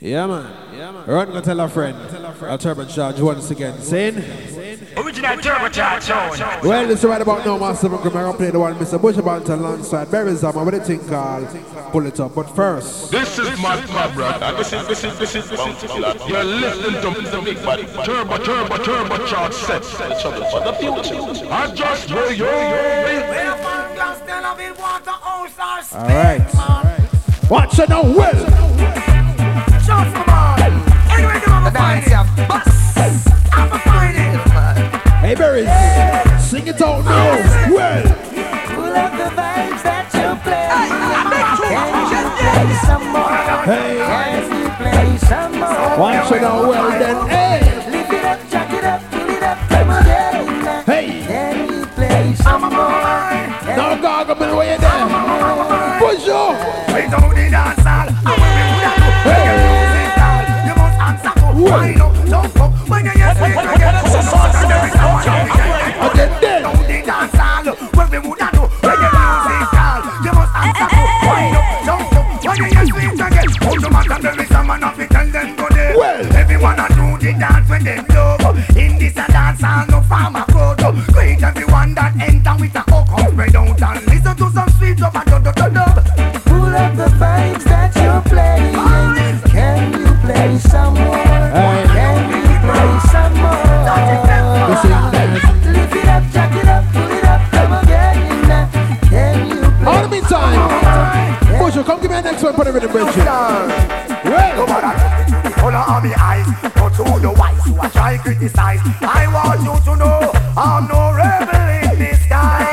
Yeah, man. Yeah, man. Run go tell a friend. A turbocharge once again. Saying? Original turbocharge sound. Well, it's right about now, Master from Grimmer. play the one Mr. Bush about alongside Barry Zama with a thing called Pull It Up. But first, This is my brother. This is this is this is Bounty Killer. You're listening to the big body turbo turbo turbo charge set. For the future. I just will you. all right. Watch it now, well. Hey, Barry, sing it out now. Well, Pull up the vibes that you play. Can you play some more? hey, Can you play some more? watch it now, well then. Hey, Lift it up, jack it up, pull it up, come again. hey. Can you play some more? Now, Gargamel, where you there? Push up. Again, then. Well. Everyone do the dance when them love. In this a dance no farmer crowd Great everyone next one for the rhythm bridge. Color of the eyes, not to the wise who are try criticize. I want you to know I'm no rebel in disguise.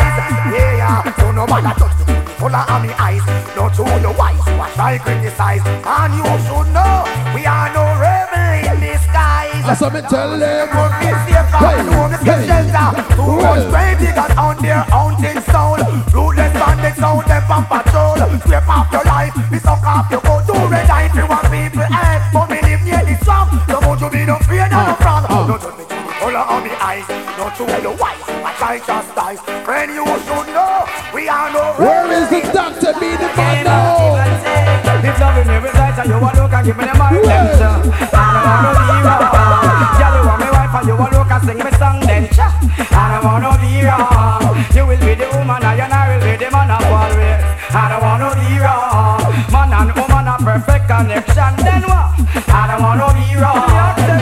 Yeah, yeah. So no matter touch the color of the eyes, not to the wise who are try criticize. And you should know we are no rebel in disguise. as I'm tell them. Would be safer Hey, and home is get hey. shelter. Too Well. much grave diggers on their hunting sound. Ruthless bandits out them on turn me to the color of the eyes, not to the white. I try chastise. Friend, you should know we are no Where is the doctor? Be the man now. If loving me with light and you want look and give me the my attention I don't wanna be wrong Girl, you want me wife and you want look and sing me song then I don't wanna be wrong You will be the woman and you I will be the man of always I don't wanna be wrong Man and woman a perfect connection Then what? I don't wanna be wrong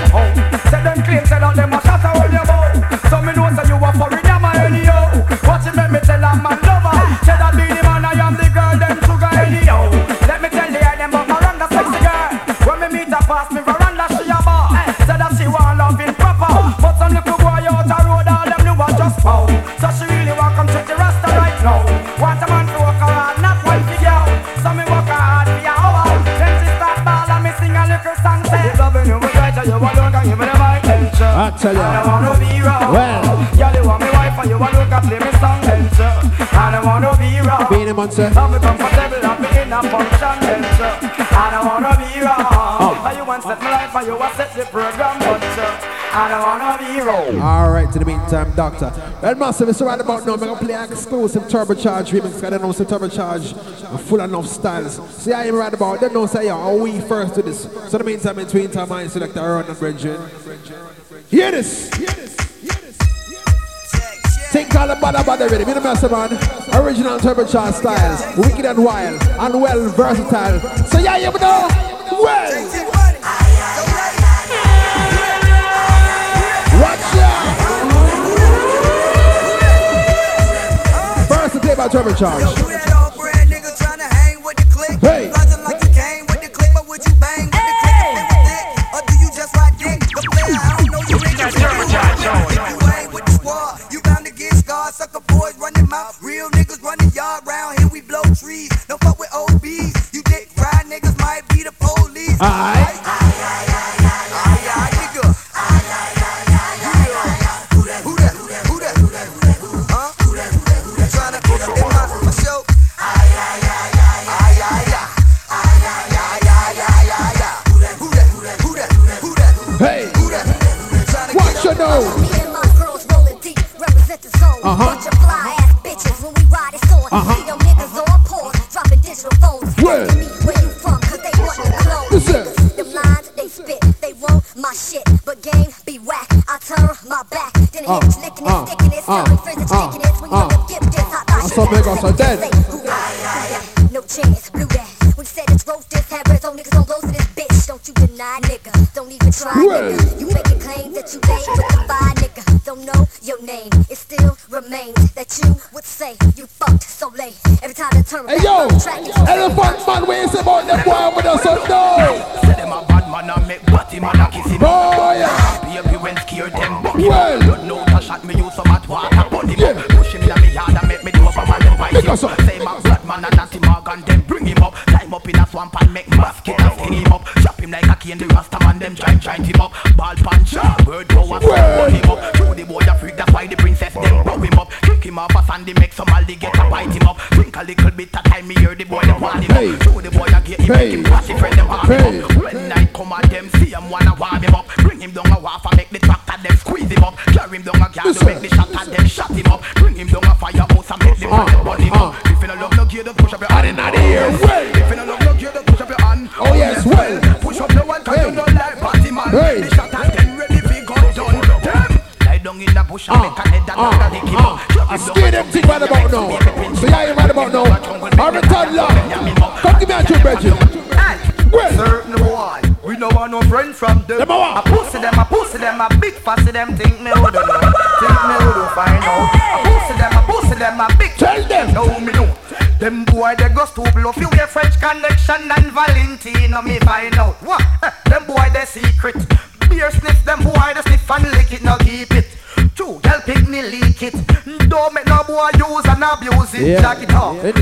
wrong Be the man, sir. I'm comfortable, I'm in a function then sir I don't wanna be wrong oh. And you want set my life and you want set the program but sir I don't wanna be wrong All right, to the meantime, Doctor. Well, massive, it's right about now. I'm to play an exclusive turbocharge remix. I don't know some turbocharge full enough styles. See, I am right about. They know say, yeah, are we first to this? So, the meantime, in between time, I select our own brethren. Hear this. Think all about about the rhythm. You know, master man. Original turbocharge styles. Wicked and wild. And well versatile. So, yeah, you know. Well. Watch out. Play by turbocharge.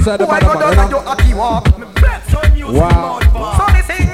Inside the boy mother go bag, down and you walk. Me bet some music Wow. So they sing,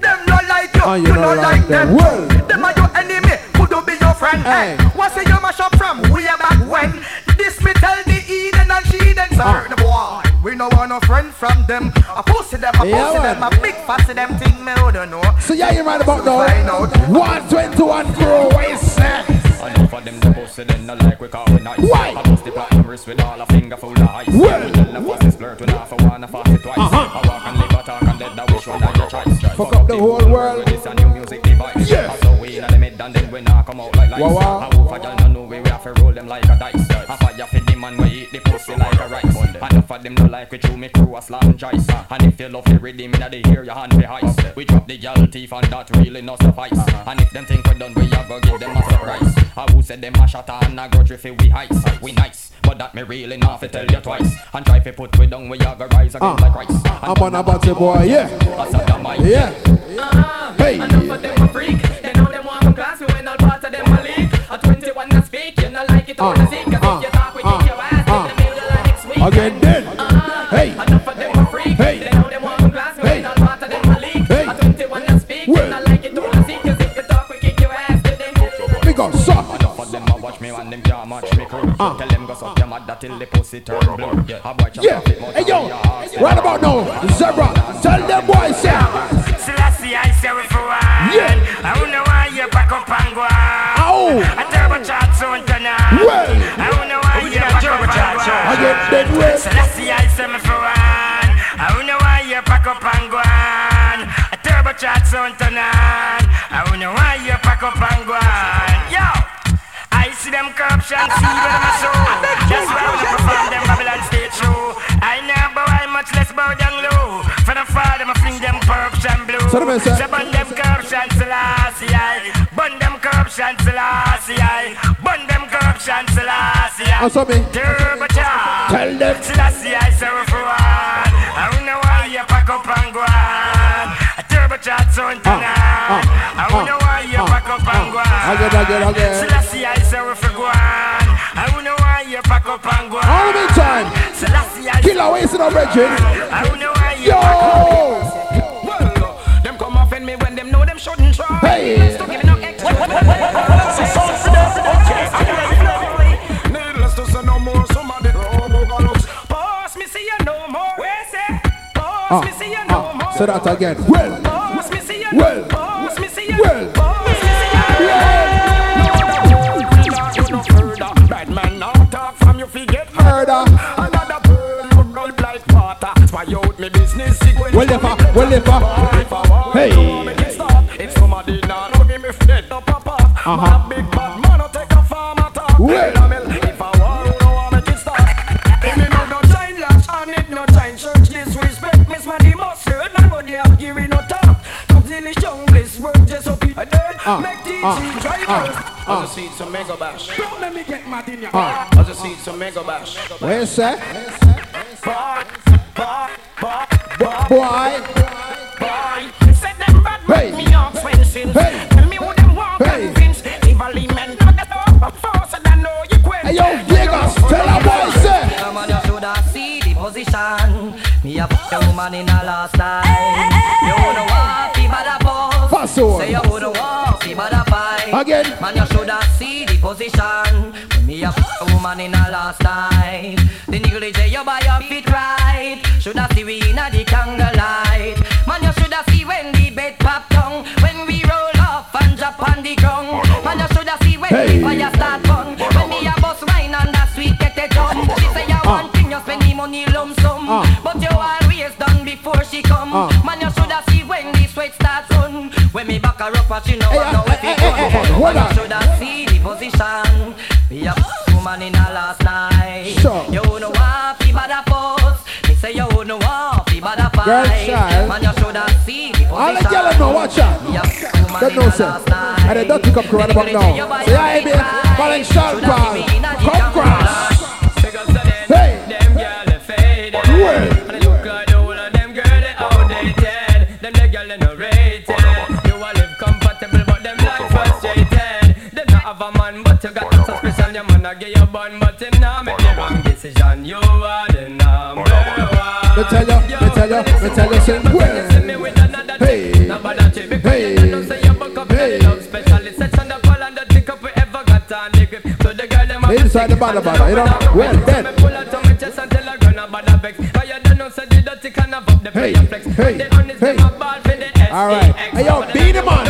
them no like you, Ah, you you no no like like them. them. Well. Them are your enemy, could you be your friend? Hey. Hey, what's the you mash up from? Way back when? This me tell the Eden and she then Ah. sir the boy. We no want no friend from them. I pussy them, I Yeah, them. I big fussy them thing me who don't know. so yeah, you right about Find now. 121 crew, what you say? Enough of them the pussy then not like we call we nice Why? I bust the platinum wrist with all a finger full of ice Well. We tell the fastest flirt when half a one a fast it twice Uh-huh. I walk and live a talk and dead that wish one that you try Fuck up the whole world. With this a new music device. I saw we in the mid and then we not come out like lights Wow. I hope girl no know we we have to roll them like a dice I fire for them and we eat the pussy like a rice Enough of them no like we chew me a slam jice And if you love the rhythm inna the ear your hand be ice We drop the gal teeth and that really no suffice And if them think we done we a go give them a surprise I who said them a shot and a grudge if we ice We nice but that me really not fi tell you twice And try fi put we down we a go rise again Ah. like Christ I'm on a body boy, yeah. I said that my Yeah. Hey. Enough of them a freak. They know them want from class. We when all part of them a leak. A 21 to speak. You not like it or Uh, the sick. 'Cause uh, if you talk, we uh, kick your ass uh. in the middle of next week. Again then. Match me crew Tell them go suck your mother till the pussy turn blue A boy Yeah. off it mouth Hey and yo, we a ask them. right about now, Zebra, tell them boys, say, Selassie, I say we for one. Yeah. I don't know why you pack up and go on. ow, I turbo chat soon tonight. Well. I don't know why you pack up and go on. again then well, Selassie, I say me for one. I don't know why you pack up and go on. A turbo chat soon tonight. I don't know why you pack up and them corruption, see them a show. That's why we perform them Babylon stage show. I never bow high, much less bow down low. For the father, I fling them corruption blue. So burn them corruption, Selassie. I. Burn them corruption, Selassie. I. Burn them corruption, Selassie. I. Oh, me, Turbo tell them, Selassie, I serve for one. I don't know why you pack up and go on. Turbo chat sound ah, tonight. Ah, I don't know why you ah, pack up and go on. Again, again, again, Selassie, I serve for one. I don't know why you pack up and go all the on. meantime, Selassie, I killer wasting on Reggie, I don't know why you pack up. yo, Well, them come offend me when them know them shouldn't try Hey. Stop giving no extra Needless to say no more Somebody Pause me see you no more Where say Pause me see you no ah, more say that again, well, Pause me see you Well. no Pause me see you Well. Pause well, if I, well, if I, hey, It's somebody now, don't give me fed Uh-huh. Man a big bad man, no take a farm attack. Well. In a If I war, who no want make it stop? If me no no giant lash and it no giant church disrespect, Miss Mandy must heard nobody have giving no talk. Comes in the jungle, this work just up it dead. Uh, Make uh, drivers. I just see some mega bash. Don't let me get mad in your. I just see some mega bash. What you say? Boy, boy, boy, Boy. boy. Them bad Hey. me on expensive. Hey. Tell me who them want Hey. convince. Evil men got the door, force and I know you quit. Yo, Vegas, tell a boy, say. Come you shoulda see the position. Me a put the woman in a last time. You woulda want bada pose. Fast on. Say you woulda want fi bada fight. Again. Man, you shoulda see the position. Me a put the woman in a last time. The ground. Man, you shoulda see when Hey. fire start burn. When me a bust wine and that sweet get a drum. She say you want thing, you spend the money lump sum. Uh. But you always done before she come. Uh. Man, you shoulda see when the sweat starts run. When me back her up, but she know Hey, I know hey, if hey, it hey, hey, hey, Man, you shoulda see the position. Me a woman in her last night. Sure. You no want fi bada pose. Me say you no want fi bada fight. Girl child. Man, you shoulda see the position. All the girls know, watch out. Me a Don't know, her sir. And the dirty cup right about now. Say, I be Valencian Paul. Come cross. Hey. They. Well. They they they no. You a live comfortable but them life frustrated. They not have a man but you got suspicion. Your man you bun but him nah make the wrong decision. You are the number one. Me tell you, me tell you, me tell you, say. The girl them have to Inside the stick bada and bada, you know? love Well, it. then. Me pull out on my chest until I run a bada vex. Cause you don't know say the dirty can have up the Hey, play and flex. hey, And the honest hey. them a ball for the S. All right. Hey, yo, be the man.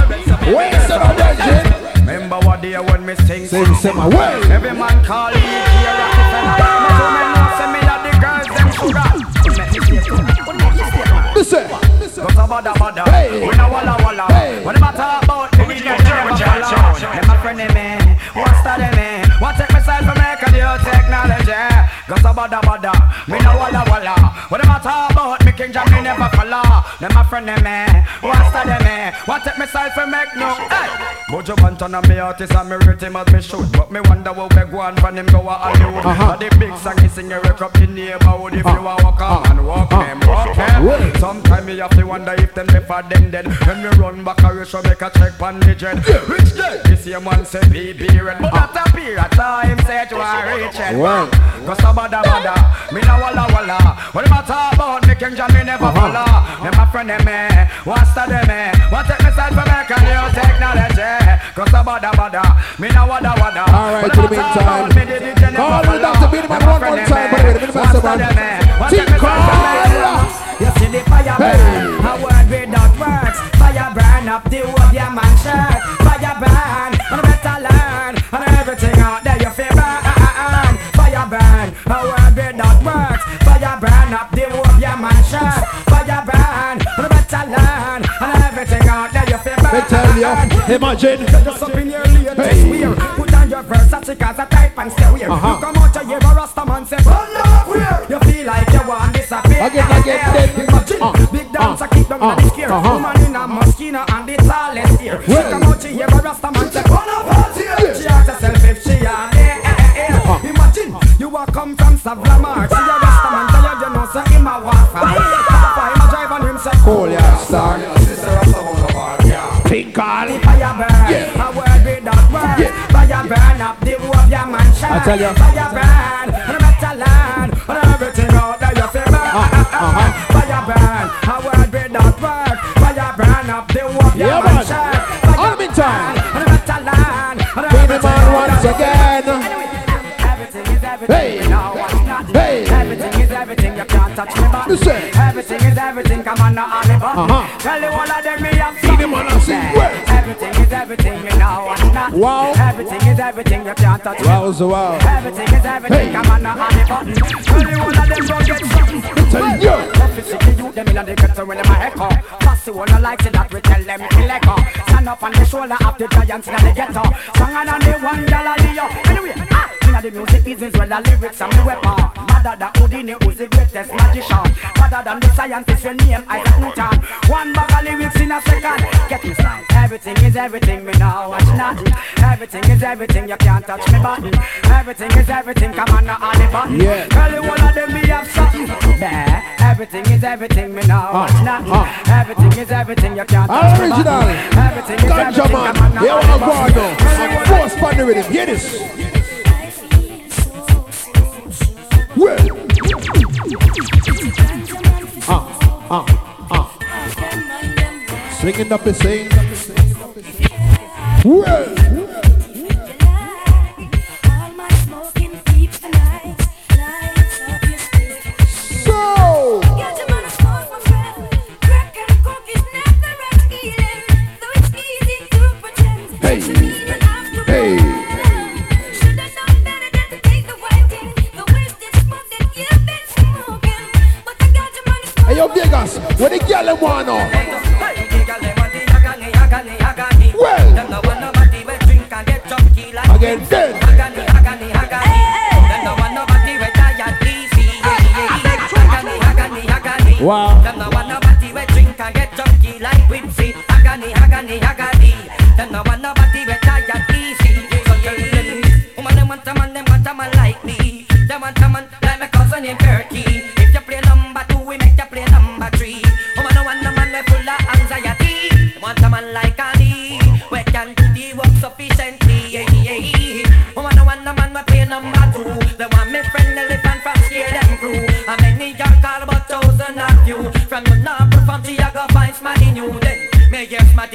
Where's the virgin? Remember what day when me sing Say, say, my way. Every man call me here Rockefeller My woman know say me a the girls them sugar Make me say it. Listen. Go so bada bada Hey. We no walla walla Hey. When them a talk about me We get never follow Them a friend of me What's bada bada Me no walla walla When them a talk about? Me King Jam me never follow Them a friend of eh. eh. me What's that of me Want take myself from make no Hey Mojo Banton and me artist and me rate him as me should But me wonder how me go on from him go a Hollywood Uh-huh. But the big song he sing you wake up the neighborhood If you a walk on and walk Uh. them walk them. Well. Sometime me have to wonder if them never them dead. When me run back a rush make a check pan the jet. Rich dead This same man say BB red But that appear at time say you are rich. Head Well. Go so bada Me no walla walla. What them a talk about? Me King John me never Uh-huh. follow Them a friend of me What's that them me Want take me side for make a new technology Go so bada bada Me no wada wada All right, to the meantime. about me, they did they never the. Dr. Beenie Man one more time, but wait a minute, Mr. Man. them eh? me? Want Team take me side for make a Call. you see the fire Hey. burn, a word without words. Fire burn up the whole your man there you feel burn. Me tell you, imagine. Just up in your latest wear Put on your Versace cause a type and stay weird Uh-huh. You come out your a Rasta man say Run up You feel like you want disappear Again, again, then. Imagine Uh, Big dancer uh, keep down uh, the scare uh-huh. Woman in a mosquito and the tallest ear You Well. come out your a Rasta man say Run up here She ask herself if she eh, eh. Imagine You a come from Savlamar See a Rasta man tell you you know say him a walk from Papa him a drive and him say Cool, yeah, star. Pink all. Fire burn, Yeah. a word without words. Yeah. Fire burn up the whole of your mansion. I tell ya. Fire burn, and better learn, and everything out there you feel burn. uh-huh. Fire burn, a word without words. Fire burn up the whole of your man. mansion. Fire All the time. burn, and better learn, and Be the everything man once again. Everything is everything. Hey. No, it's not. Hey. Everything is everything. You can't touch me. Listen. Everything is everything. Come on, now, Oliver. Uh-huh. Tell you all of them me have Be the man and sing. Everything Everything is everything, you know. And not Wow. Everything is everything, you can't touch me. Wow, so wow. Everything is everything, Hey. come on, now, on the button. Every one of them go get something. Tell you. Officer, the youth, them in the ghetto when them a echo. Pass the one who likes it, that we tell them kill echo. Stand up on the shoulder of the giants in the ghetto. Stronger than the one dollar Leo. Anyway, ah, inna the music business where the lyrics and the weapon. Mother that Houdini, who's the greatest magician. Father than the scientist, your name Isaac Newton. One bag of lyrics in a second. Get me size. Everything is everything, me now watch nothing. Everything is everything, you can't touch me button. Everything is everything, come on now, on the button. Yeah. Tell you one of them me have something. There, everything is everything, me now watch nothing. uh. Everything is everything, you can't touch me Original. button. Everything is Ganja everything, come on man. now, we the button. now. Tell you one of Force pan the rhythm. Hear this. Well. Ah, ah, ah. Swinging up the same. Well. Vegas. Where the girl them want now? Well. Again, then. Wow. Them no want nobody we drink and get junky like whipsy. Agony, agony, agony.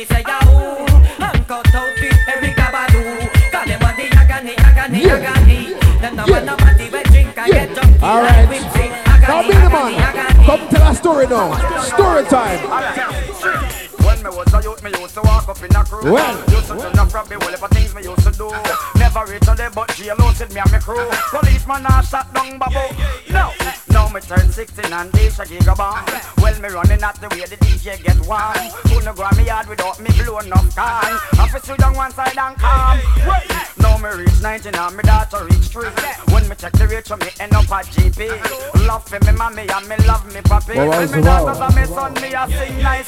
Me say yahoo. I'm cut out with every cabadoo. Call them on the agony, agony, Yeah. agony. Them no Yeah. want nobody we drink and get drunk. All right. Now, be the man. Come tell a story now. Story time. When me was a youth, me used to walk up in a crew. Well. Used to turn up probably well, of things me used to do. Never reach on the but jail said me and me crew. Policeman a shot down babu. No, now me turn 16 and they a gigabomb. Well, me running at the way the DJ get warm. Couldn't go on me yard without me blow enough can. Office sit down one side and calm. Well, now me reach 19 and me daughter reach 3. When me check the rate, me end up at GP. Love for me mommy and me love me papi. Wow, wow, When me wow. daughters and me son, me a sing nice.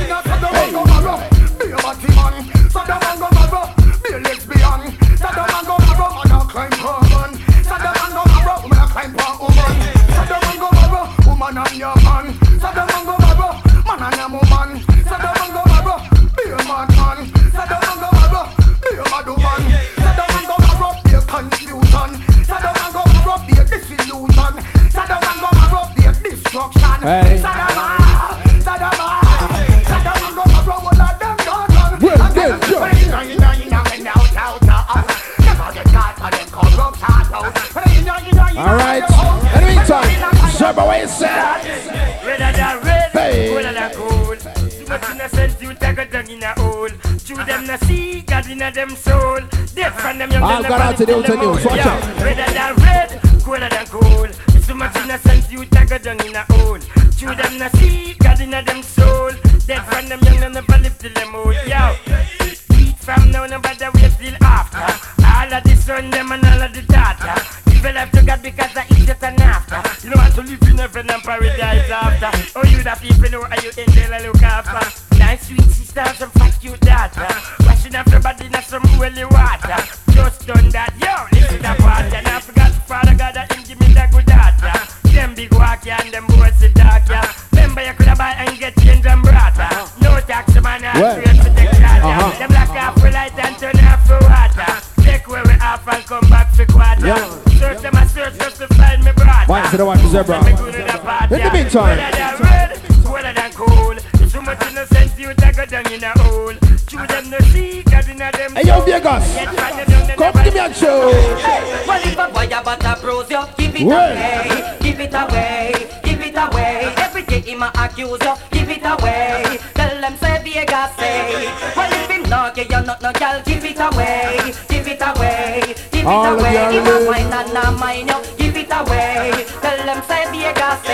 Woman and your man, so the man go borrow. Woman and your man young, I'll them go out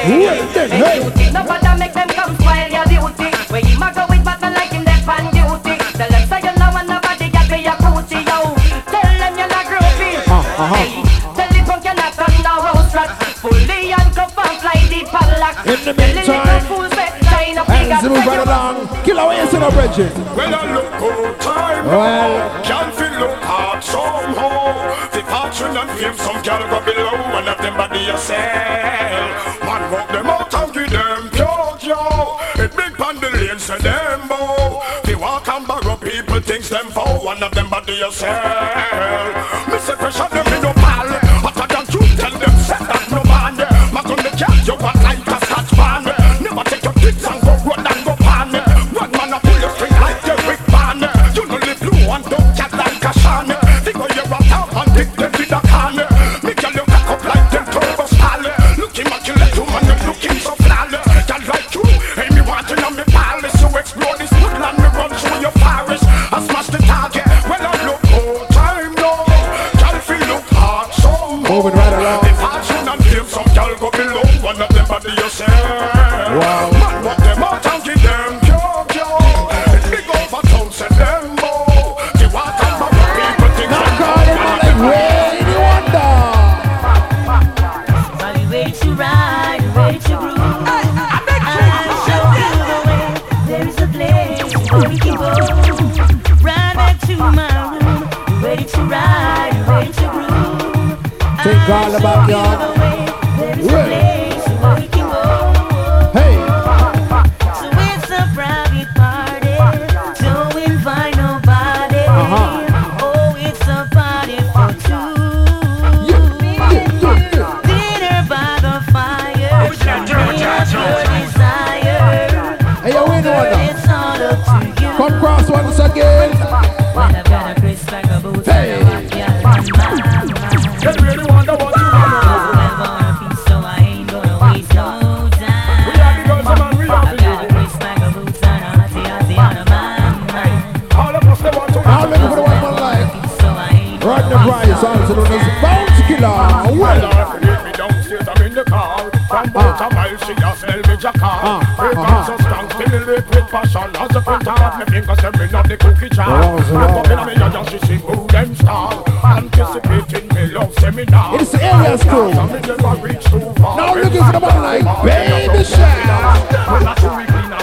Vegas say. Well, then, Hey, hey. beauty, no bother make them come spoil your beauty. Where he ma go with battle like him deaf on duty. Tell them say you know want nobody got be a booty yo. Tell them you're not groovy. uh-huh. Hey, tell the punk you're not on no house rat. Fully handcuffed and fly the padlock. In the Tell the meantime, little fools say, China figure Hands move say right you- along. Kill away, you see no bridging. Well, I look good time. Well. Can't feel look hard somehow. The fortune and fame, some girl go below. One of them body yourself. Say them bow. They walk and borrow people, things them for. One of them body yourself. The way.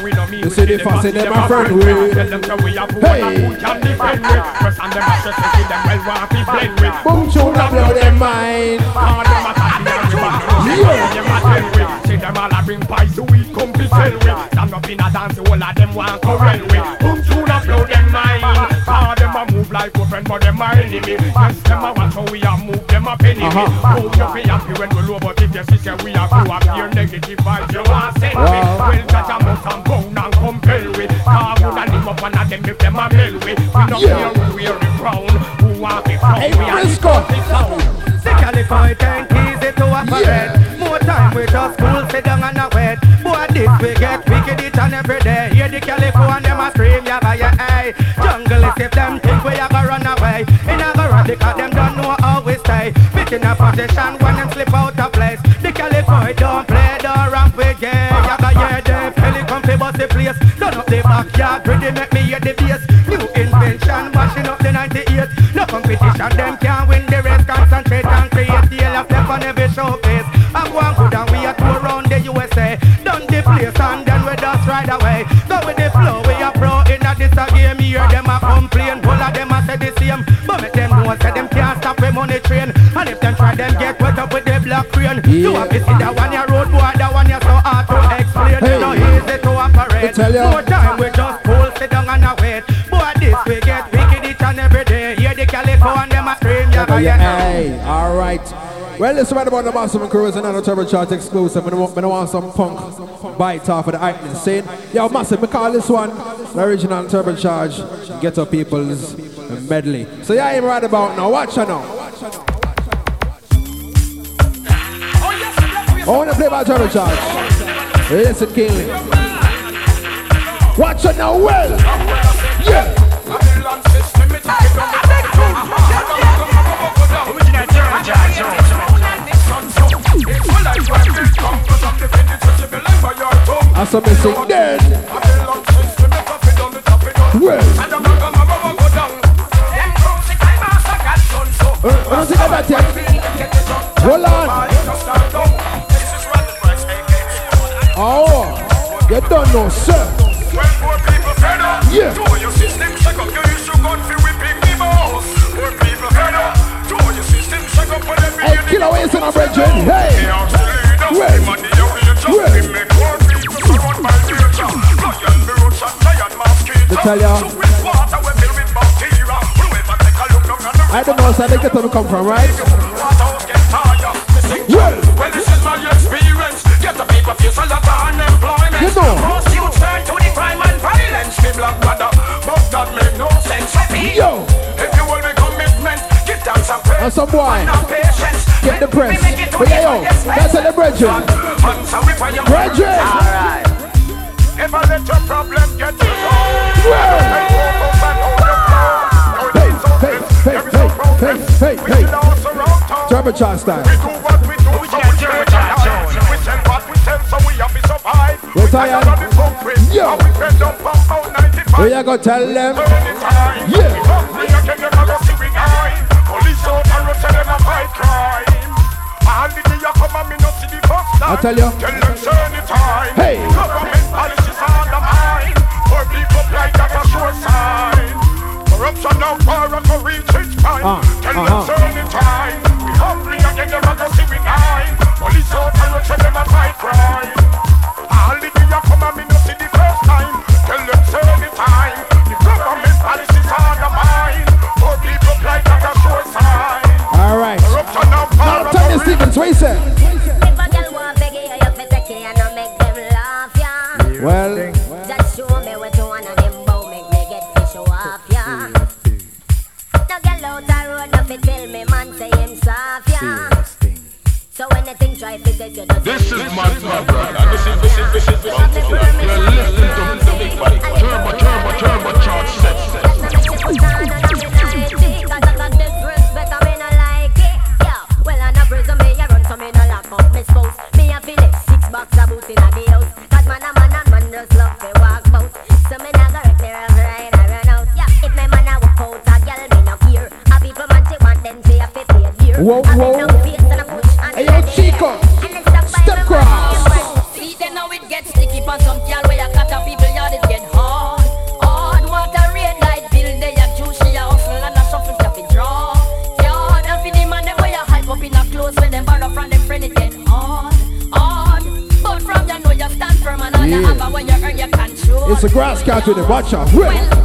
We know me. You see the fussy, them a friend poor Hey. to with. Boom, tune up, blow them mind. To Yeah. See them all a bring pies, so we come to sell we. Stand up in a dance, all of them want corral we. Boom friend, but them a enemy. Yes, them a watch how we a move, them a penny me. Uh-huh. Hope you be happy when we low, but if you see say we a go up here negative vibes, you want send me. Wow. Well, judge a must and bound and compel we. Car would a live up one of them if them a mel we. We not Yeah. care who wear the crown, who want be proud. Hey, we a Frisco. the sound. See California ain't easy to operate. More time we just cool, sit down and a wait. Boy, this we get wicked each and every day. Hear the California them a scream, yeah, by your eye. Because them don't know how we stay. Picking a position when them slip out of place. The California don't play, don't ramp with yeah. You got your day, Philly come fi bust the place. Turn up the backyard, ready make me hear the bass. New invention, mashing up the 98. No competition, them can't win the race. Concentrate and create the of step on every showcase. I'm going good and we are tour around the USA. Done the place and then we just ride away. Go with the flow, we are pro in a this a game. Hear them a complain, all of them say the same. But make them know say them can't stop we money train. And if them try, them get wet up with the black crane. You Yeah. have to see that one your road boy, that one you so hard to explain. Hey. It's no easy to operate. I tell ya. More time we just pull, sit down and a wait. Boy, this we get wicked each and every day. Hear the California them a scream, yeah, yeah, yeah, hey, all right. Well, listen right about the Massive Crew is another turbocharge exclusive. I don't, don't want some punk bite off of the Lightning scene. Yo, Massive, we call this one the original turbocharge Ghetto People's medley. So yeah, I'm right about now. Watch her now. I want to play by turbocharge. Listen keenly. Watch her now, well. Yeah. I saw me dead. Well. I don't think I got yet. Hold on. Oh, you don't know, sir. Yeah. Hey, killer ways in a brethren. Hey. Well. Well. To tell ya. I don't know, they get them come from, right? Well. Well, this is my experience. Get the people face a lot of unemployment. You know. Most youths turn to the crime and violence. Me black brother, but that make no sense. Yo. If you will make commitment, give thanks and praise. And some boy. And have patience. Get the press. But yeah, yo, that's the brethren. Brethren. Alright. If I let your problem get you Well. Hey, hey, hey, hey. Turbocharge style. We're tired. Yo. We are gonna tell them. Yeah. I tell you. Hey. Government policies on the mind. Poor people like that a sure sign. Corruption now far and go reach its prime. Uh, Tell uh-huh. them in time. We hungry again, a go see we nine. Police out and rush them a fight crime. All the you come and me no see the first time. Tell them turn in time. The government policies on the mind. Poor people like that a sign. All right. Corruption now far Now and tell me, Stevens, what you say? With the watch out. Well,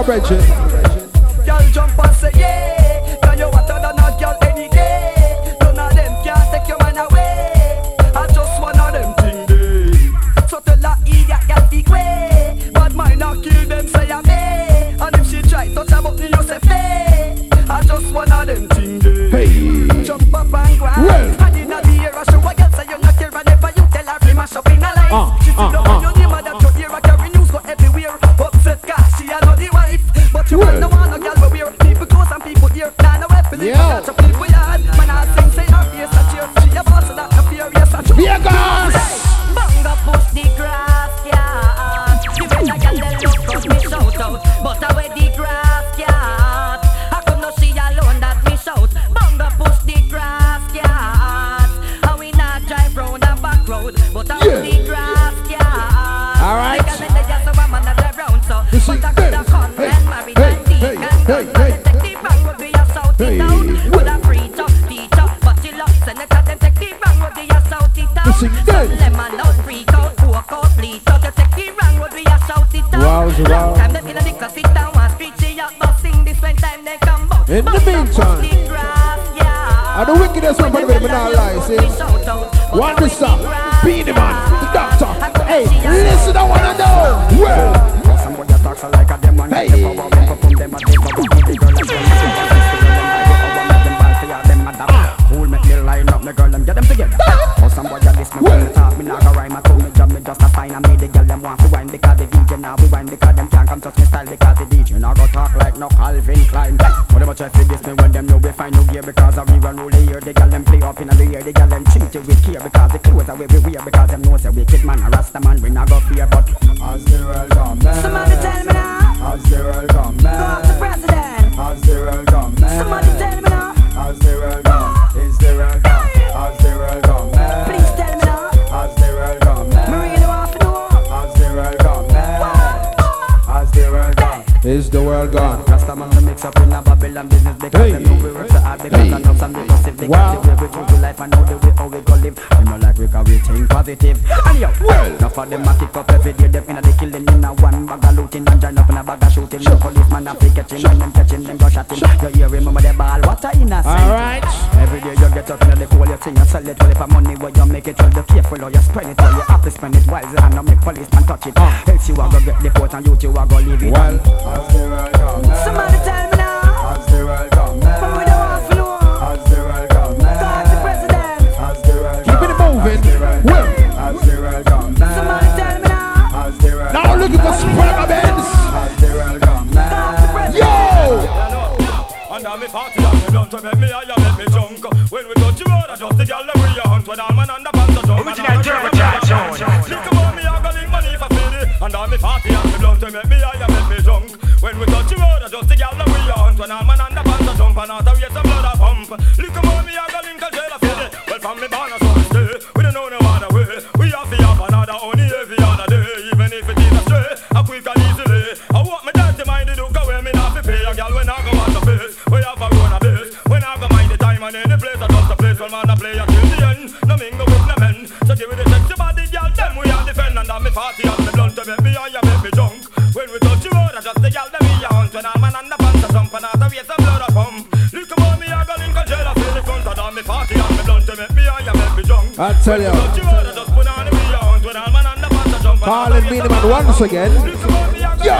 South Bridget. Cause them a pick up every day, them inna the killing inna one bag of looting and join up in a bag of shooting. Sure. The policeman a pick and them catching them go shot him. You hear him over the ball, what a innocent. Alright. Every day you get up inna the cool, you sing and sell it. Well, if a money where you make it, well, you careful how you spend it. Well, you have to spend it wisely and not make policeman touch it. Ah. Else you a go get the court and you two a go leave it. Well, somebody tell me. Tell you. Calling me the man once again. Yo.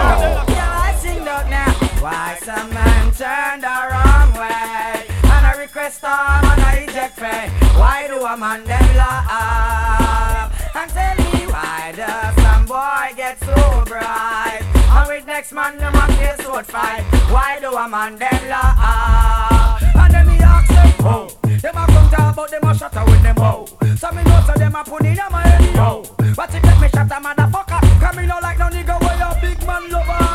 Why some man turn the wrong way? And I request arm and I reject faith. Why do a man them love? And tell me why does some boy get so bright? And with next man them a face would fight. Why do a man them love? And then me ask them, oh, them a come talk about them a shatter with them, oh. So me know so them a put in my head now. But if let me shut a motherfucker, come me no like no nigga where you big man lover.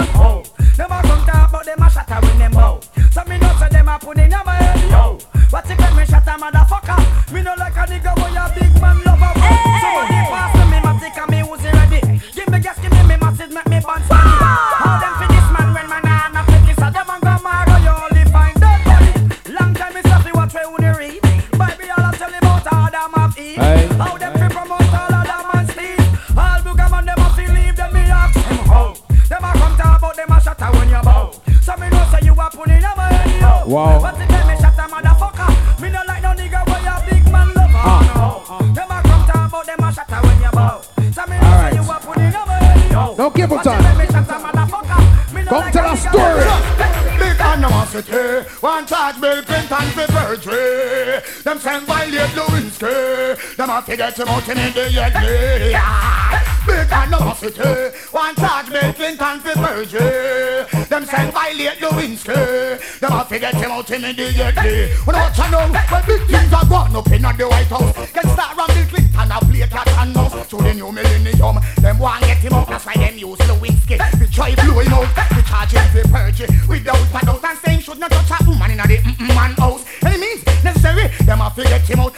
never forget about him in the year. Yeah. Big animosity. One charge made Clinton for perjury. Them send violate Lewinsky. Never forget him out him in the year. When I watch you know, when big things are gone up in the White House. Can start around the Clinton a play cat and mouse. To the new millennium. Them want get him out. That's why them use Lewinsky. The try blowing out. The charge him for perjury. Without a doubt and saying should not touch a woman in the mm-mm man house. Any means necessary. Them have to get him out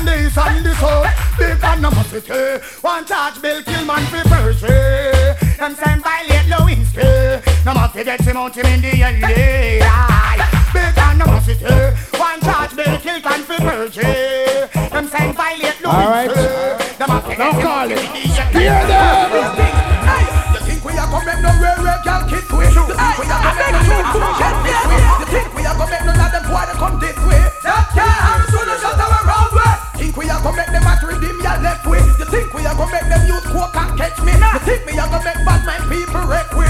on the east and the south. Big animosity. Eh, one charge Bill Clinton for perjury. Eh. Them send violate Lewinsky. Eh. No matter get him out him in the LA. Big animosity. One charge Bill Clinton for perjury. Them send violate Lewinsky. Think me, I go make bad man people wreck we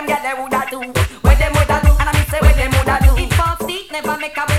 them get their woulda do. Where them woulda do, and I me say where them woulda do. If false teeth never make a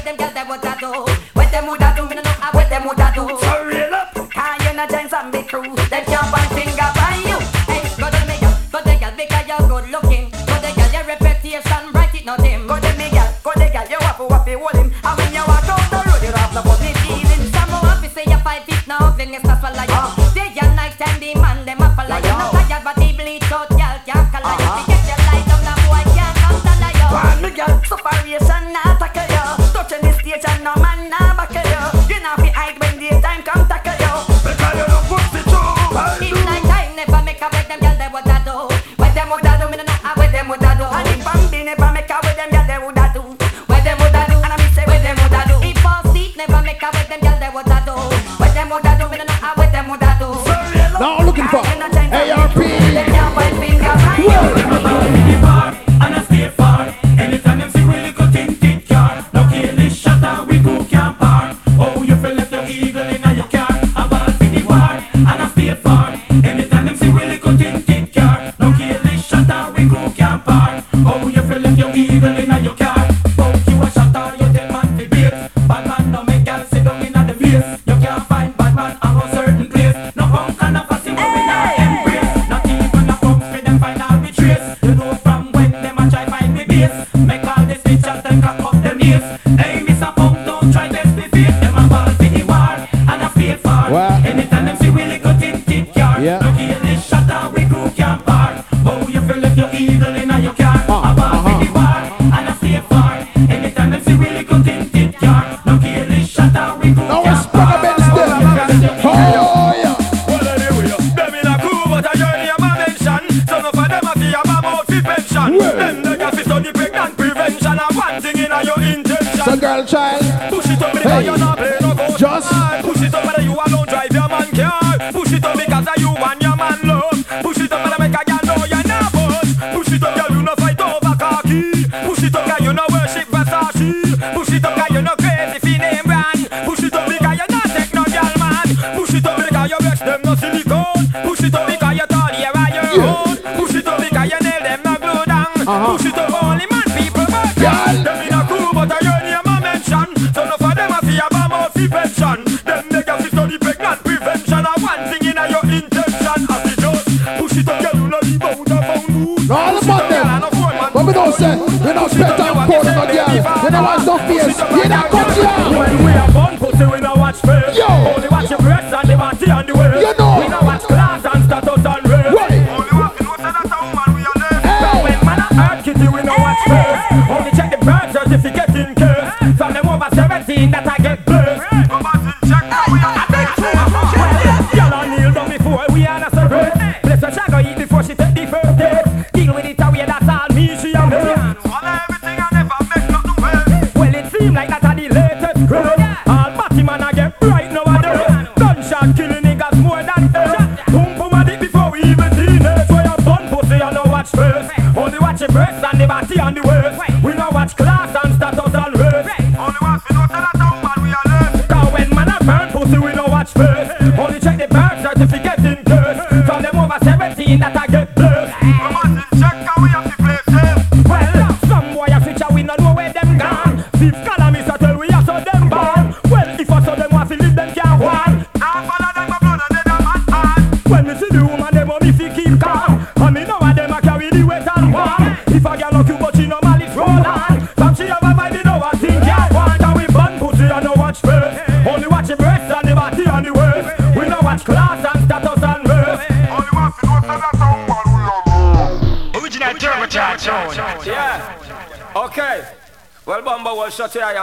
you and your man love. Push it up and I make a girl know you're not boss. Push it up, girl, you no fight over cocky. Push it up, girl, you no worship Versace. Push it up, girl, you no crazy if name brand. Push it up because you not take no girl, man. Push it up because you bless them no silicone. Push it up because them. But we don't say, we don't spend time calling in a We You know what's no face. You don't come here.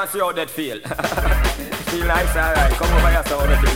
see how that feel. feel nice, alright. Come over here, so I want to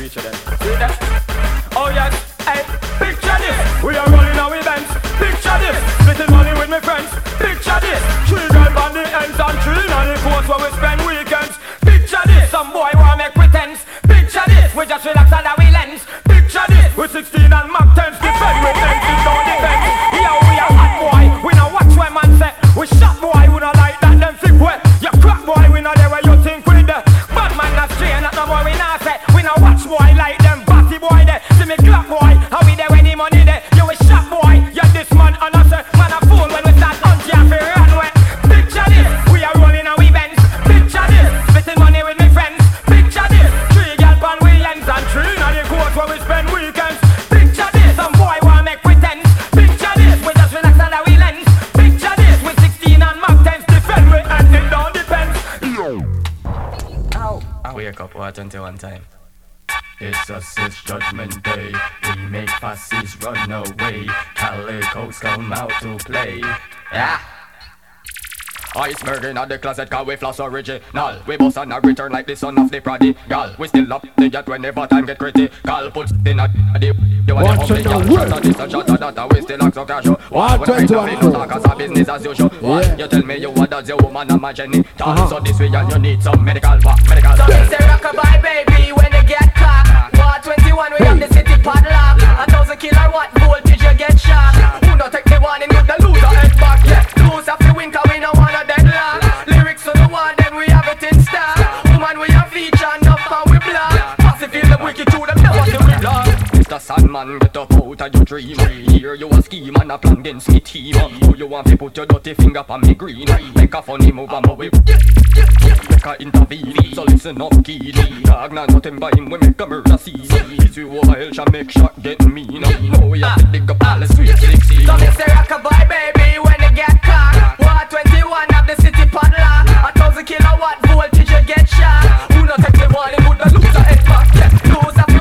Burgin' at the closet cause we floss original. We boss and a return like the son of the prodigal. We still up the jet whenever time get critical Put in a the you want to the world Shut this and shut that we still act so casual. What when I tell me no talk as a What you tell me you want that's your woman and my genital uh-huh. So this way and you need some medical back medical. So it's a rockabye baby when they get caught War 21 we have the city padlock A thousand killer what voltage you get shot? Who no take the warning you the loser head back. Yeah lose after win cause we no wanna sandman Get up out of your dream Here you a scheme and a plan against me team Who you want to put your dirty finger on me green? Make a funny move and we Make a intervene So listen up kid Dog now nothing by him we make a murder scene. This you over hell shall make shot get mean. Oh, now we have to dig up all the sweet sixteen So this a rockabye baby when you get caught. One twenty one of the city padlock A thousand kilowatt voltage you get shot. Who not take the warning would not lose the head back Lose a few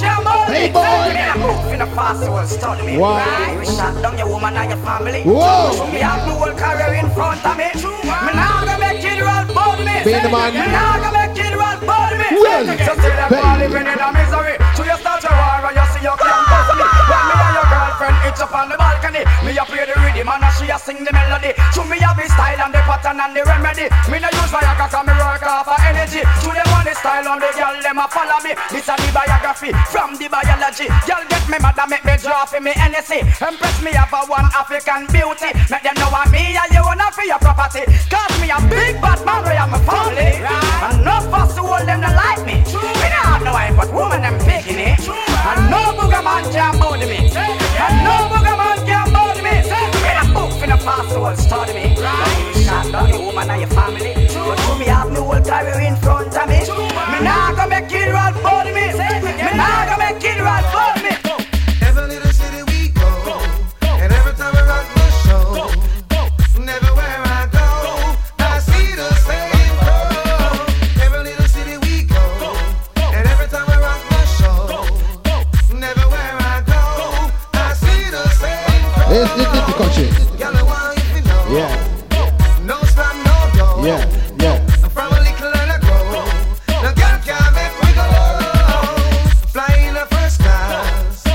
me. Wow. Shut down your woman and your family. Whoa. True, me have the whole career in front of me. Me not gonna make it roll bother me. Be the man. Me not gonna make it roll bother me. Well, so still I'm baby. living in a misery. So you start your war and you see your clan it's up on the balcony, me a play the rhythm and she a sing the melody. To me have the style and the pattern and the remedy. Me no use Viagra 'cause me work off of energy. To the on the style and the girl them a follow me. This a the biography from the biology. Girl get me mad and make me drop in me NSC. Impress me have a one African beauty. Make them know I'm me and you wanna for your property. Cause me a big bad man where I'm a family. And no fuss to hold them to like me. Me not have no wife but woman them picking it. And no booger man can bother me. And no booger man can bother me. In a book in a password study me. Right. You shot down your woman and your family. But to me have no whole career in front It's the different country. Y'all know why if you know. Yeah, No stop, no go. yeah, yeah. From a little and I grow. No girl can make me go. Fly in the first class.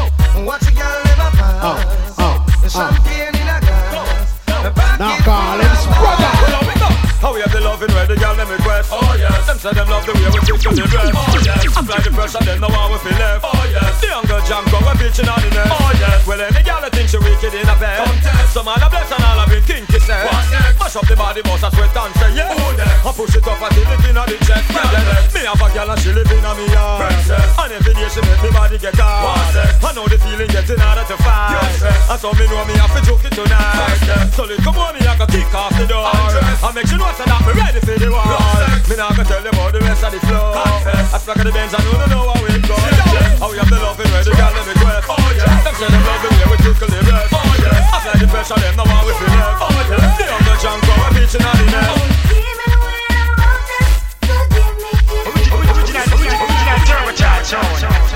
Watch a girl live a pass. Uh, The champagne in a glass. The back Now is Collins, brother. How we have the loving where the girl them request. Oh yes. Them say them love the way we tickle the dress. Oh yes. Apply the pressure, them know how we feel left. Oh yes. The younger jam go we bitching on the net. Oh yes. Well any Yes, yes. So me know me have to joke it tonight. So little boy me I go kick off the door. I make you know so that me ready for the war. Me now go tell them all the rest of the flow. I flock of the Benz, I know they know how it goes. How we have the loving where the girl them request. Oh yeah. Them say them love the way we tickle the breast. Oh yeah. Apply the pressure, them know how we feel left. Oh yeah. The younger junk go we bitching on the net. Original, original turbocharge sound.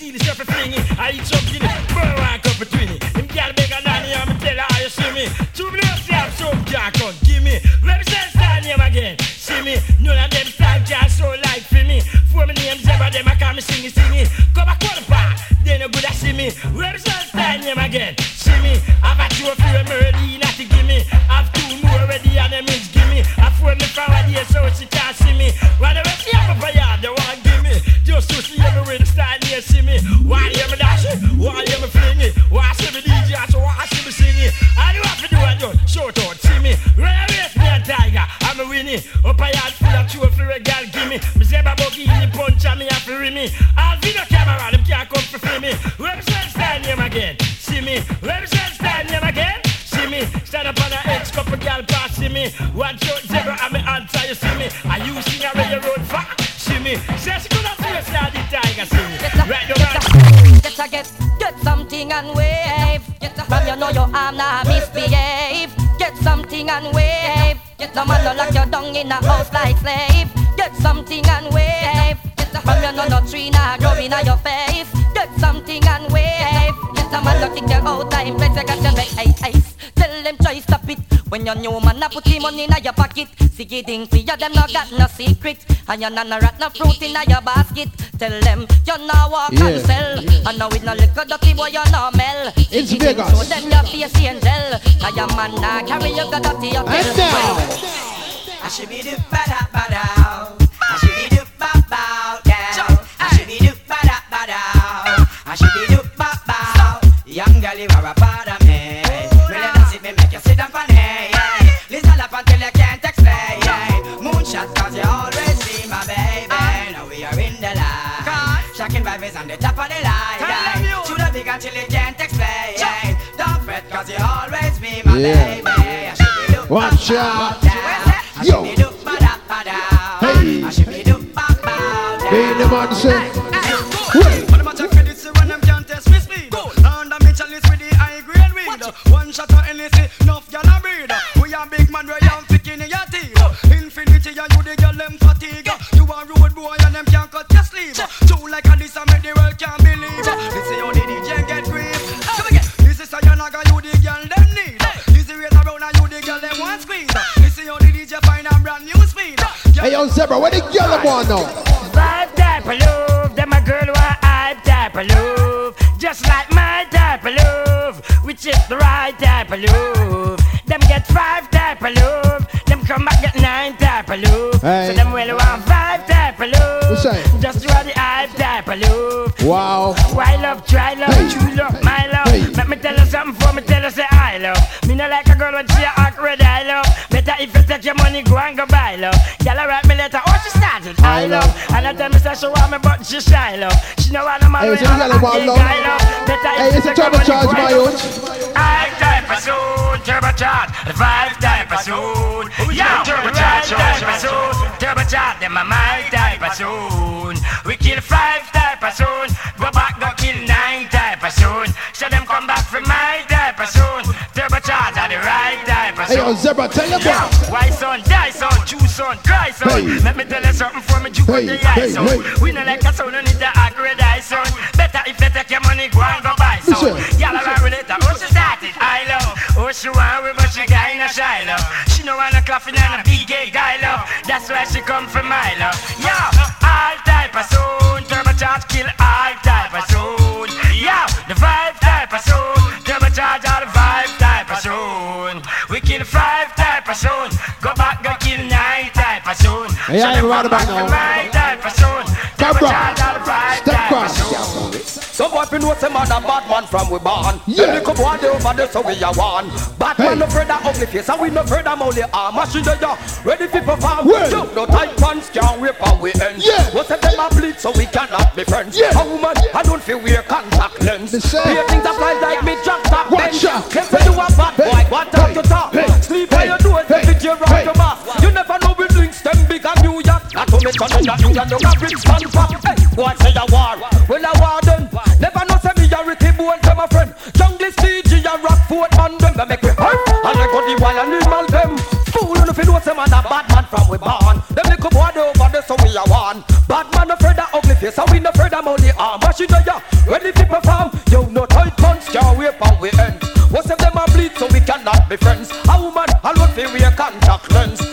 steal the stuff and fling it I eat some guinea, burn one cup between it Him gal bigger than me, I'ma tell her how you see me? Two minutes, yeah, some can't come, give me. Represent stand here again, see me. None of them style can't so like for me. For me name Zebra, them I call me sing A winning Up a yard full of two for a gal, give me. Me zebra buggy in the punch and me to ring me. All video camera, them can't come for film me. Style name again, see me. Represent style name again? See me, stand up on the edge, couple gal pass see me. One shot zebra and me answer, you see me. Are you sing a railroad far? See me, say she could have the tiger see me. Right the right Get a get, get something and wave. From you know your arm now misbehave. Wave. Man no lock you down in a house like slave. Get something and wave. From you know no tree now grow in your face. Get something and wave. Get the man no kick you out time place you got your make When your new man a put him money in your pocket. Sicky ding for you them no got no secret. And you no rat no fruit in your basket. Tell them you no walk Yeah. and sell. And now with no liquor dirty boy you no mel. It's Sicky Vegas. Show them your face angel. Cause your man nah carry you got dirty hotel. And now. I should be do ba da ba da. I should be do ba ba down. I should be do ba da ba da. I should be do ba ba. Young girl, you are a part Yeah. baby. I should be do Watch out. Yo. Hey. Be the man say. She want me, but she shy love. She know want a man Hey, with so you got a a ball big long. guy love. Better Hey, if it's you a take your money, turbocharge, my and- own. I type for soon, turbocharge, five type a soon. Yeah, turbocharge, type a soon, turbocharge, them a my type a soon. We kill five type for soon, go back go kill nine type for soon. So them come back for my type for soon. Turbocharge are the right type a Hey, soon. yo, Zebra, tell your Yeah, boy. Why son, die son, chew son, cry son. Hey. Let me tell you something for me, juke Hey, the hey, son. hey. We no like a son, no need to accurate eye son. Better if they take your money, go and go buy. Listen. Y'all are it, oh she started, I love. Oh she want with but she guy in a shy love. She no want a coffin and a big gay guy love. That's why she come from my love. Yeah, Hey, I ain't right about now. My type of soon, turbocharge all the vibe Step cross. Some boy fi know say man a bad man from we born. Yeah. Every couple one day over there so we a one. Bad Hey. man no afraid of ugly face and we no afraid of only arm. Ah, machine the ya ready fi perform. Well. No tight pants can't rape and we end. Yeah. What if them a bleed so we cannot be friends? Yeah. A woman I don't feel wear contact lens. Me say. Here things apply like me drop top Watch bench. out. Them say you a bad Hey. boy, what talk to talk. Hey. Sleep Hey. on your doors, Hey. hey. you Hey. right to mass. You never know Not to mention in the England, you got Brixton pop. Hey, what say a war? Well a war done. Never know say me a Ricky Bones, them my friend. Jungle CG a Rockford man, them they make me hurt. And they got the wild animal them. Fool, you know fi know say man a bad man from we born. Them little boy over there so we a one. Bad man afraid of ugly face, So we no afraid of only arm. Ah, machine the ya ready fi perform. Yo no tight pants can't wait and we end. What's if them a bleed so we cannot be friends? A woman alone fi wear contact lens.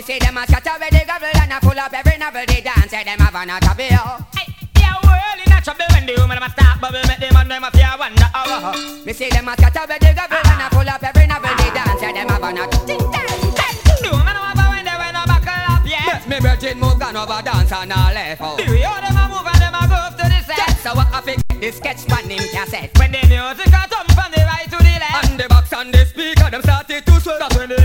Me see them a scatter where they gobble and a pull up every novel they dance. Say them have an trouble. Hey, yeah, world in a trouble when the woman a start bubble Make them and them a fear wonder how Me see them a scatter where they gobble and a pull up every novel they dance. Say them have an trouble. The woman a go when they when a buckle up, Yes, me virgin move gone over dance and all left out. The way how them a move and them a go up to the set so what I pick the sketch pan him cassette. When the music a thump from the right to the left And the box and the speaker them started to swell. That's when the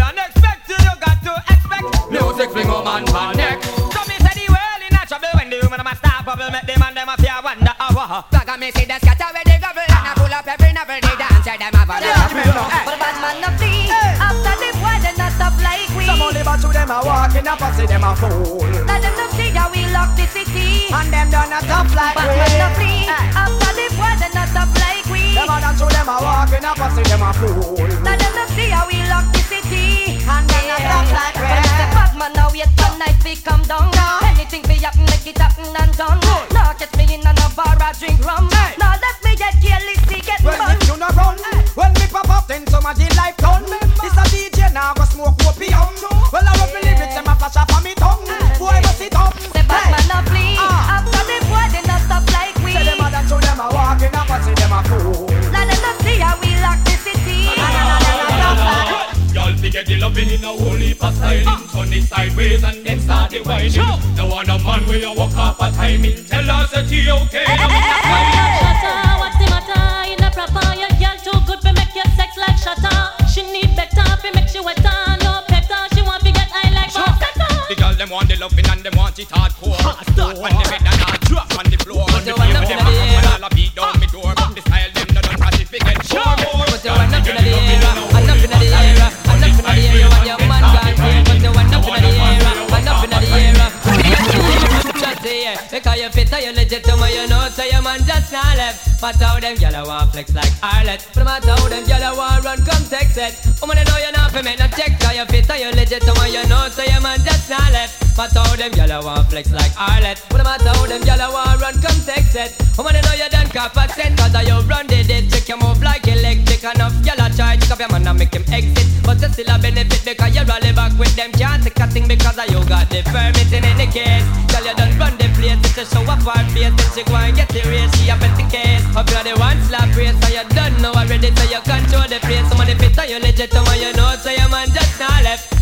a walk in a pussy, them a fool. Let them no see how we lock the city. And them done a tough like Bad we. man no flee After the boy they not up like we. Them a done to them a walk in a pussy, them a fool. Let them no see how we lock the city. And them not tough like we. When the bad man now wait one night we come down. Anything we happen make it happen and done. Now catch me in a bar I drink rum. Now let me get careless we get fun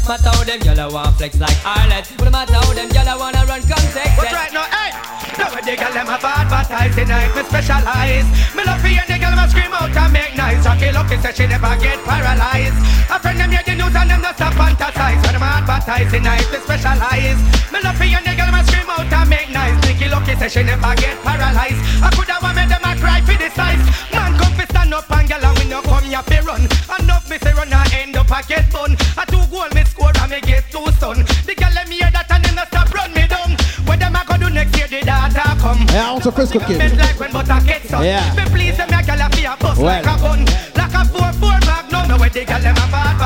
Matter how them a want flex like Arlet. But matter how them a wanna run context. But right now, hey, now the girl them have advertised tonight, me specialize. Me love for you, the girl them scream out and make noise. Rocky lucky say she never get paralyzed. A friend them hear the news and them not stop fantasize. When them advertise tonight, me specialize. Me love for you, the girl them scream out and make noise. Nicky lucky say she never get paralyzed.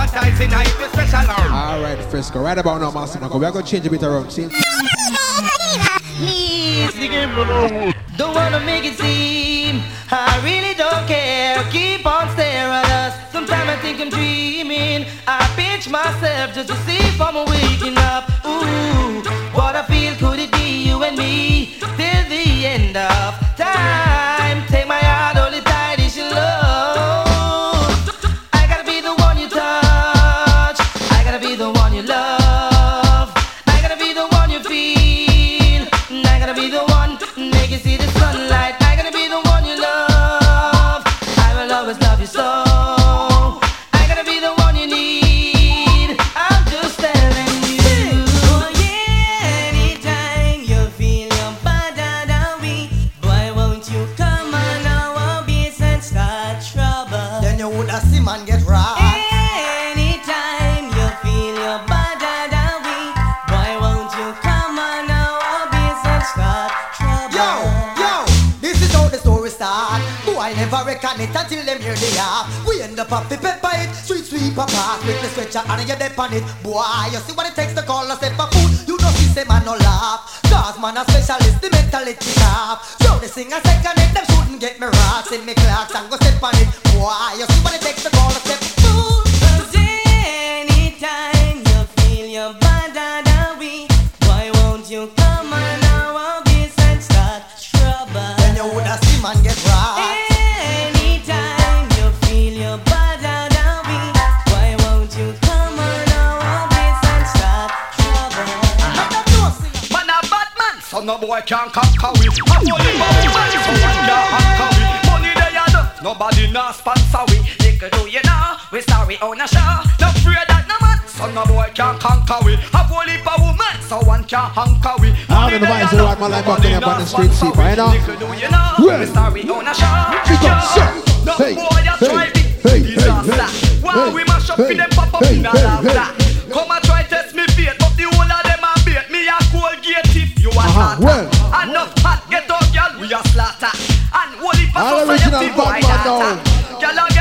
Advertising, I feel special. All right, Frisco. Right about now, Master Marco. We're going to change a bit around. See? Don't wanna make it seem I really don't care. Keep on staring at us. Sometimes I think I'm dreaming. I pinch myself just to see if I'm waking up. Ooh, what I feel could it be you and me up. The pepper it, street sweep apart with the stretcher and you dip on it. Boy, you see what it takes to call a step for food. You know see say man no laugh. Cause man a specialist, the mentality sharp. So they sing a second it, them shouldn't get me rocks in me clocks and go step on it. Boy, you see what it takes to call a step so no boy can conquer we. A money man, so one can't conquer we. Money they do, nobody nah sponsor we. Little do you know, we sorry on a show. No fear that no man, so no boy can conquer we. A holy pa woman, so one can't conquer we. I'm in the vibes of rock my life back in on the street, see, right now. Little do you know, we sorry on a show. Big up, sir. No Hey, boy hey, try hey, me. hey, hey, While hey, we mash up hey, in them pop up hey, in a hey, hey. that. Come and try test me bait, but the whole of them a bait. Me a Colgate if you a Uh-huh, starter. well slaughter. And holy for society. Girl,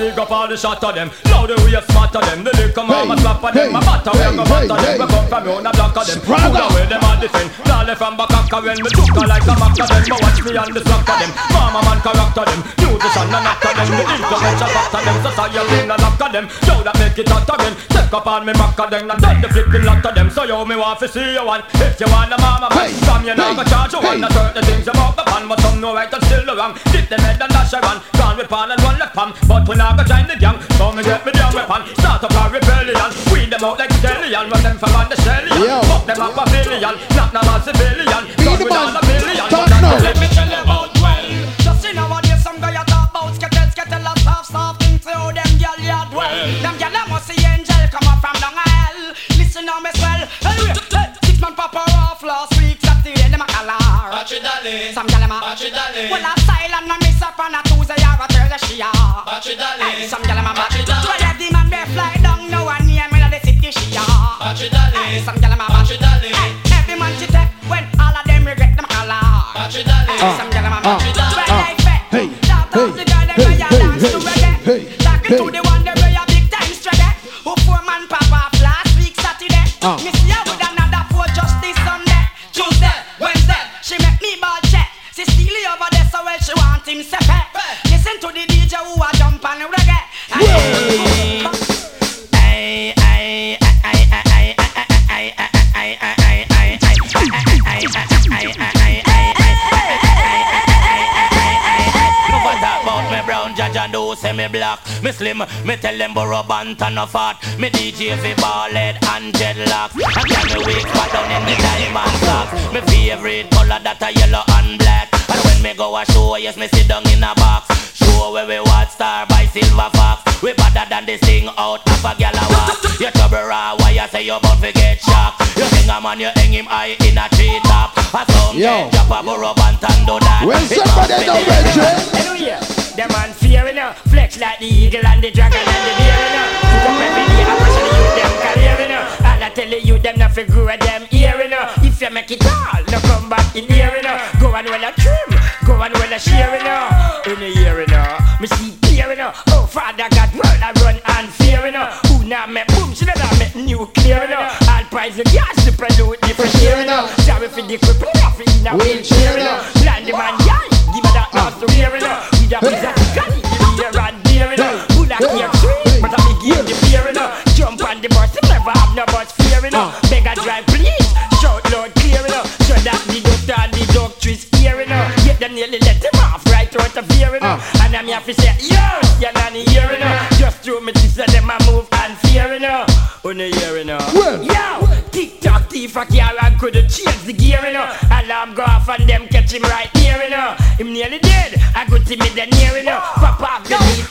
Well, myself a big up all the shot of them. Now the way smart of them. The liquor mama Hey, slap of them. matter where hey, go hey, them. We come from round a block of them. Put away them all defend. Now left from back of when me took like a mac of them. But watch me on the slack of them. Mama man character them. Musician and actor them. The influential factor them. Society in a lock of them. Yo that make it hot again. Take up on me mac of them. And done the flipping lot of them. So yo me want to see you one. If you want a mama man. From you now go charge you one. A certain things you walk upon. But some know right and still the wrong. Dip them head and dash around. Gone with pan and run left palm. But we not go join the gang. So me get me down weapon. Start up a rebellion. Weed them out like stallion. Run them from on the shellion. Yo. Fuck them up a billion. Knock them out civilian. Be Done the with man. a billion. Talk now. Let me tell you about well. Just see nowadays some guy a talk about skettle, skettle, a soft, soft thing to how them gyal ya dwell. Them gyal a must see angel come up from down hell. Listen now me swell. Anyway, hey, six man papa off last week. Saturday them a calar. Battery dolly, Some gyal a battery dolly, well a style and a miss up on a gyal she a. Batch it. Some gyal my batch it dolly. Well, the man be fly down no one near me the city she a. Batch it. Some gyal my batch it dolly. Every man she take when all of them regret them call her. Batch it. Some gyal my batch it dolly. Well, they fed. Hey. Shout out the girl them where you dance to reggae. Hey. Talking to the one them where you big time struggle. Who poor man papa off last week Saturday. Never talk about me brown judge and do say me me black. Me slim, me tell them borrow bant and no fat. Me DJ fi ball head and dreadlocks. And tell me wig fat down in the diamond socks. Me favorite color that a yellow and black. And when me go a show, yes me sit down in a box. Show where we watch star by silver fox. We better than this thing out of a gal a. You trouble raw, why you say you about to get shocked? You think a man you hang him high in a tree top. A some Yo. get drop a burrow bant and do that. When It somebody must know. Anyway, man fearing uh, flex like the eagle and the dragon and the deer uh. Sit up every day and pressure the youth them career uh. All I tell the youth them not fi grow them earring uh. If you make it all, no come back in hearing uh. Go and well a trim, go and well a sharing uh. In the hearing uh, me see clearing uh. Oh father got world I run and fearing uh. Who now make boom, she not make nuclear uh. All price the gas, the prelude, the fresh hearing uh. Sorry for the cripple, off in a wheelchair uh. Land the man, know. Beg a drive, please, shout loud, clear, you know. So that the doctor and the doctress hear, you know. Yet them nearly let him off right out of here, you know. And I'm here to say, yo, you're not here, you know. Just through me to say them a move and fear, you know. On the hear, you know. Yo, tick tock, thief a car and couldn't change the gear, you know. Alarm go off and them catch him right here, you know. Him nearly dead. I go to me then near, you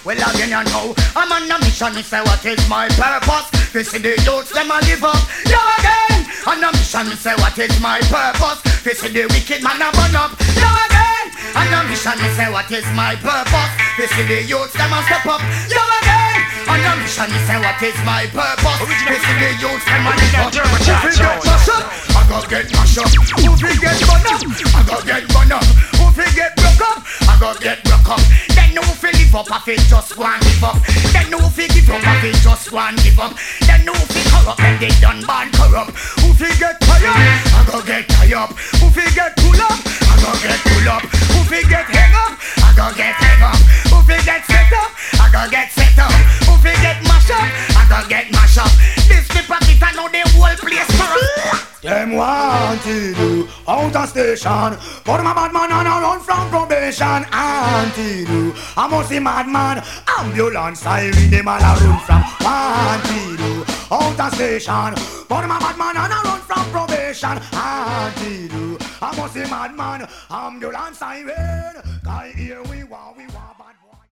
Well again you know I'm on a mission Me say what is my purpose? To see the youths them a live up. Yo again On a mission me say what is my purpose? To see the wicked man a burn up. Yo again On a mission me say what is my purpose? To see the youths them a step up. Yo again On a mission me say what is my purpose? To see the youths them a live up Who fi get mash up I go get mash up Who fi get burn up I go get burn up Who fi get broke up I go get broke up Then who fi live up I fi just go and give up. Then who fi give up I fi just go and give up. Then who fi corrupt Then they done born corrupt. Who fi get tired I go get tired. Up. Who fi get pull up go get pull up. Who fi get hang up? I go get hang up. Who fi get set up? I go get set up. Who fi get mash up? I go get mash up. This the pocket I know the whole place corrupt them wanted you out of station. But my bad man and I run from probation. Wanted you I must see madman. Ambulance siren them all a run from Wanted you out of station. But my bad man and I run from probation. Wanted you I must see madman Ambulance siren Cause here we want we want